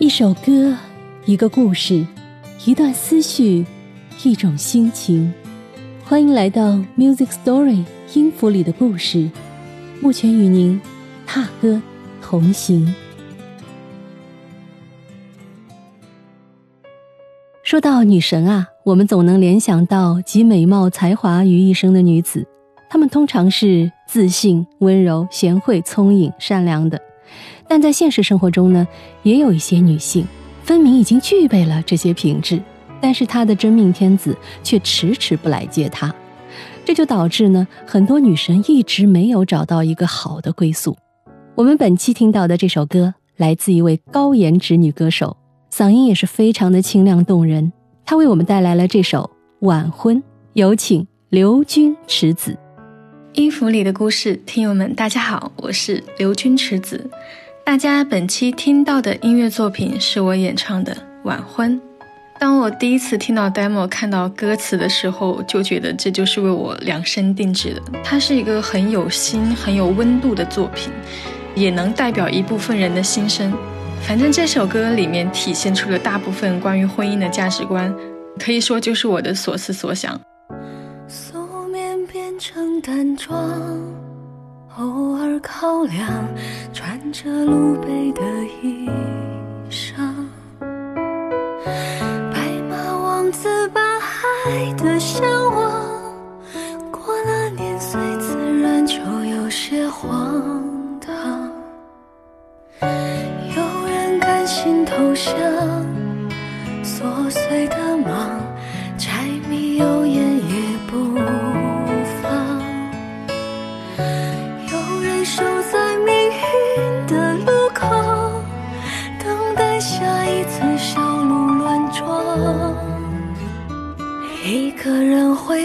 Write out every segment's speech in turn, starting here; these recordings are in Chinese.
一首歌，一个故事，一段思绪，一种心情。欢迎来到 Music Story 音符里的故事，目前与您踏歌同行。说到女神啊，我们总能联想到集美貌才华于一身的女子，她们通常是自信、温柔、贤惠、聪颖、善良的。但在现实生活中呢，也有一些女性，分明已经具备了这些品质，但是她的真命天子却迟迟不来接她，这就导致呢，很多女神一直没有找到一个好的归宿。我们本期听到的这首歌，来自一位高颜值女歌手，嗓音也是非常的清亮动人。她为我们带来了这首《晚婚》，有请刘君池子。音符里的故事，听友们，大家好，我是刘君池子。大家本期听到的音乐作品是我演唱的《晚婚》。当我第一次听到 demo、看到歌词的时候，就觉得这就是为我量身定制的。它是一个很有心、很有温度的作品，也能代表一部分人的心声。反正这首歌里面体现出了大部分关于婚姻的价值观，可以说就是我的所思所想。淡妆。偶尔靠梁，穿着露背的衣裳，白马王子把爱的向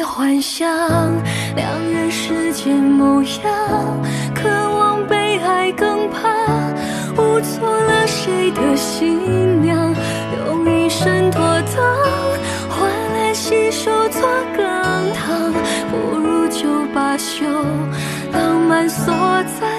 幻想两人世界模样，渴望被爱更怕，误错了谁的新娘，用一生妥当，换来洗手做羹汤，不如就把酒浪漫锁在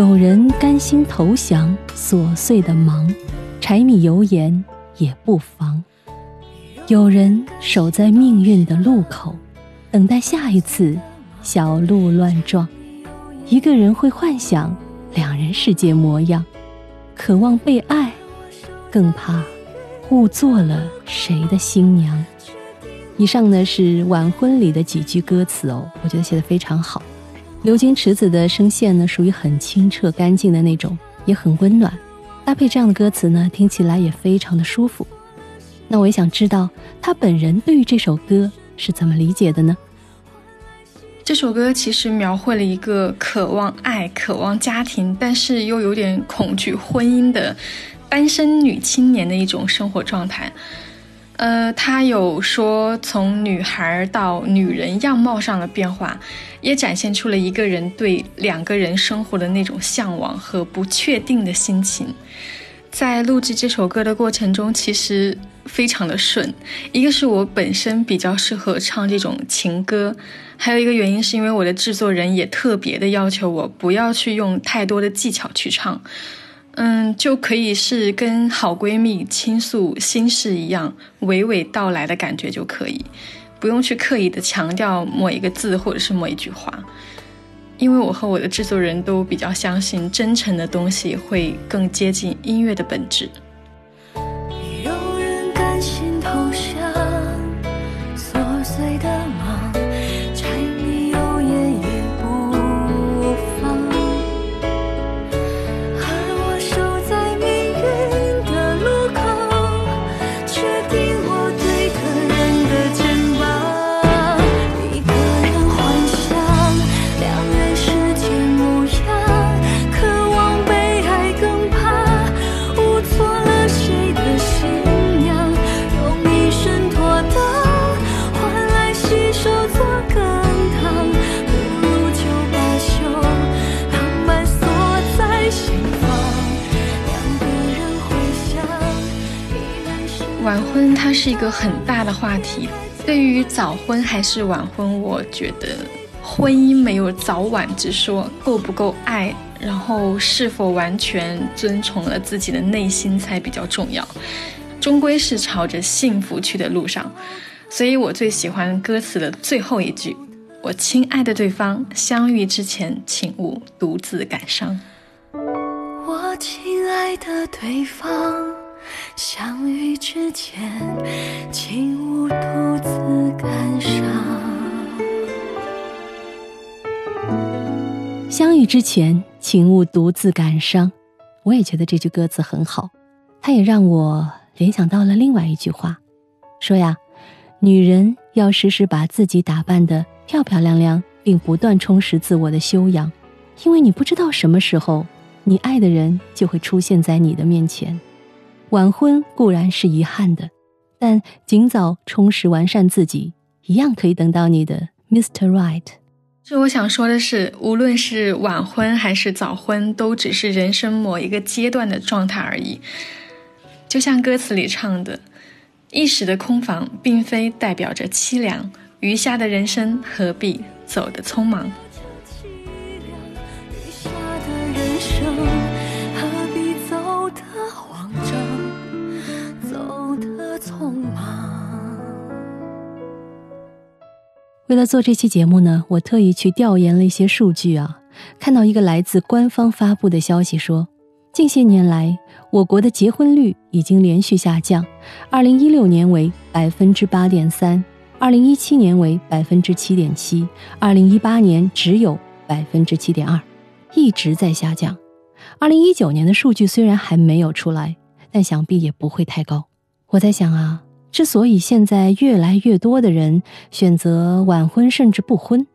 有人甘心投降琐碎的忙，柴米油盐也不妨；有人守在命运的路口。等待下一次小鹿乱撞，一个人会幻想两人世界模样，渴望被爱，更怕误做了谁的新娘。以上呢是晚婚里的几句歌词哦，我觉得写的非常好。刘金池子的声线呢属于很清澈干净的那种，也很温暖，搭配这样的歌词呢，听起来也非常的舒服。那我也想知道他本人对于这首歌。是怎么理解的呢？这首歌其实描绘了一个渴望爱、渴望家庭，但是又有点恐惧婚姻的单身女青年的一种生活状态。呃，他有说从女孩到女人样貌上的变化，也展现出了一个人对两个人生活的那种向往和不确定的心情。在录制这首歌的过程中，其实。非常的顺，一个是我本身比较适合唱这种情歌，还有一个原因是因为我的制作人也特别的要求我不要去用太多的技巧去唱，嗯，就可以是跟好闺蜜倾诉心事一样娓娓道来的感觉就可以，不用去刻意的强调某一个字或者是某一句话，因为我和我的制作人都比较相信真诚的东西会更接近音乐的本质。它是一个很大的话题。对于早婚还是晚婚，我觉得婚姻没有早晚之说，够不够爱，然后是否完全遵从了自己的内心才比较重要。终归是朝着幸福去的路上，所以我最喜欢歌词的最后一句：“我亲爱的对方，相遇之前，请勿独自感伤。”我亲爱的对方。相遇之前，请勿独自感伤。相遇之前，请勿独自感伤。我也觉得这句歌词很好，它也让我联想到了另外一句话，说呀，女人要时时把自己打扮的漂漂亮亮，并不断充实自我的修养，因为你不知道什么时候，你爱的人就会出现在你的面前。晚婚固然是遗憾的，但尽早充实完善自己，一样可以等到你的 Mr. Right。这我想说的是，无论是晚婚还是早婚，都只是人生某一个阶段的状态而已。就像歌词里唱的：“一时的空房，并非代表着凄凉，余下的人生何必走得匆忙。”为了做这期节目呢，我特意去调研了一些数据啊，看到一个来自官方发布的消息说，近些年来我国的结婚率已经连续下降，二零一六年为百分之八点三，二零一七年为百分之七点七，二零一八年只有百分之七点二，一直在下降。二零一九年的数据虽然还没有出来，但想必也不会太高。我在想啊。之所以现在越来越多的人选择晚婚甚至不婚，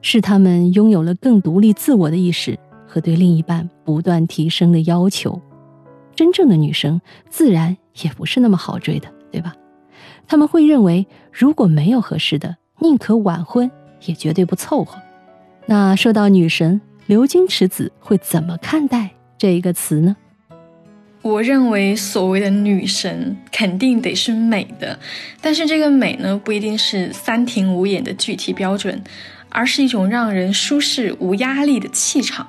是他们拥有了更独立自我的意识和对另一半不断提升的要求。真正的女生自然也不是那么好追的，对吧？他们会认为，如果没有合适的，宁可晚婚，也绝对不凑合。那说到女神刘金池子会怎么看待这一个词呢？我认为所谓的女神肯定得是美的，但是这个美呢，不一定是三庭五眼的具体标准，而是一种让人舒适无压力的气场。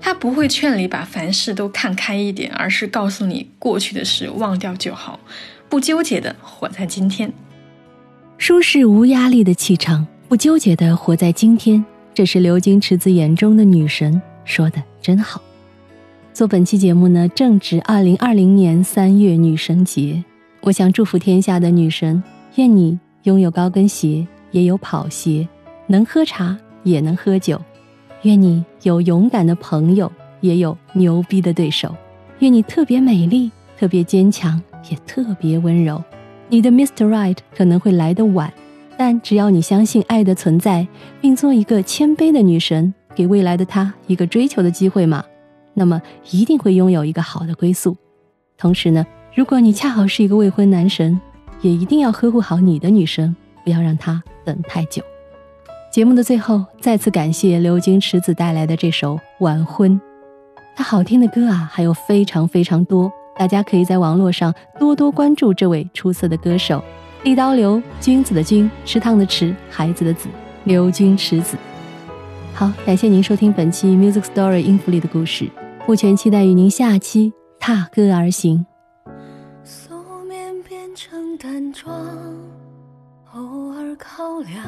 它不会劝你把凡事都看开一点，而是告诉你过去的事忘掉就好，不纠结的活在今天。舒适无压力的气场，不纠结的活在今天，这是流金池子眼中的女神说的真好。做本期节目呢，正值二零二零年三月女神节，我想祝福天下的女神，愿你拥有高跟鞋，也有跑鞋，能喝茶也能喝酒；愿你有勇敢的朋友，也有牛逼的对手；愿你特别美丽，特别坚强，也特别温柔。你的 Mr. Right 可能会来得晚，但只要你相信爱的存在，并做一个谦卑的女神，给未来的他一个追求的机会嘛。那么一定会拥有一个好的归宿。同时呢，如果你恰好是一个未婚男神，也一定要呵护好你的女神，不要让她等太久。节目的最后，再次感谢刘金池子带来的这首《晚婚》，他好听的歌啊还有非常非常多，大家可以在网络上多多关注这位出色的歌手。立刀流，君子的君，池塘的池，孩子的子，刘金池子。好，感谢您收听本期 Music Story 音符里的故事。目前期待与您下期踏歌而行。素面变成淡妆，偶尔靠凉，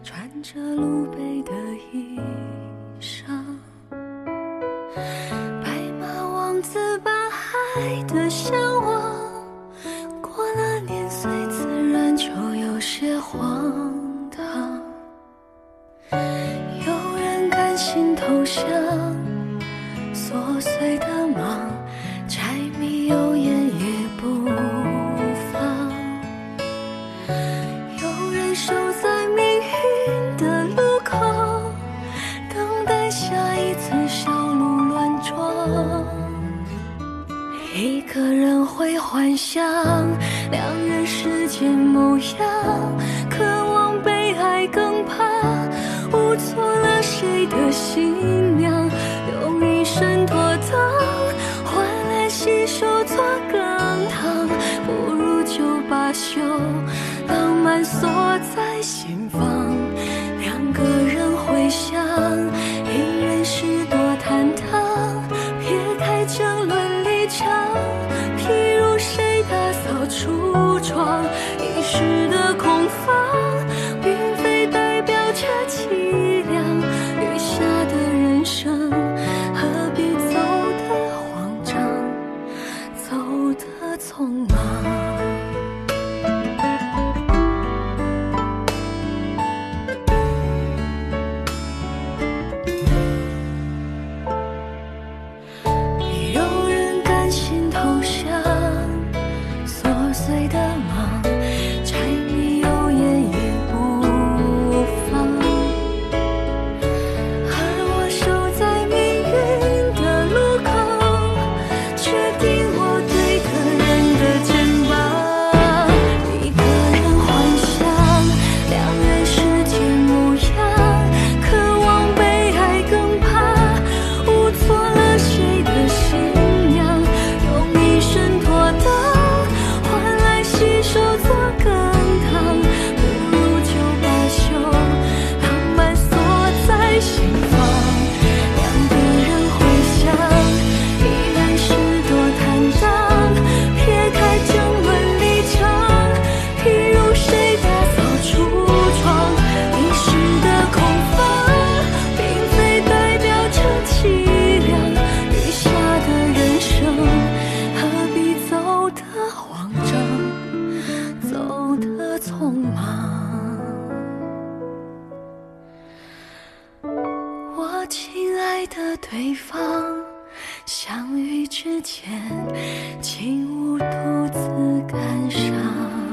穿着露背的衣新娘用一身妥当换来洗手做羹汤，不如就把休，浪漫锁在心房。两个人回想，一人是多坦荡，撇开争论立场，譬如谁打扫橱窗，一时的空。的对方相遇之前请勿独自感伤。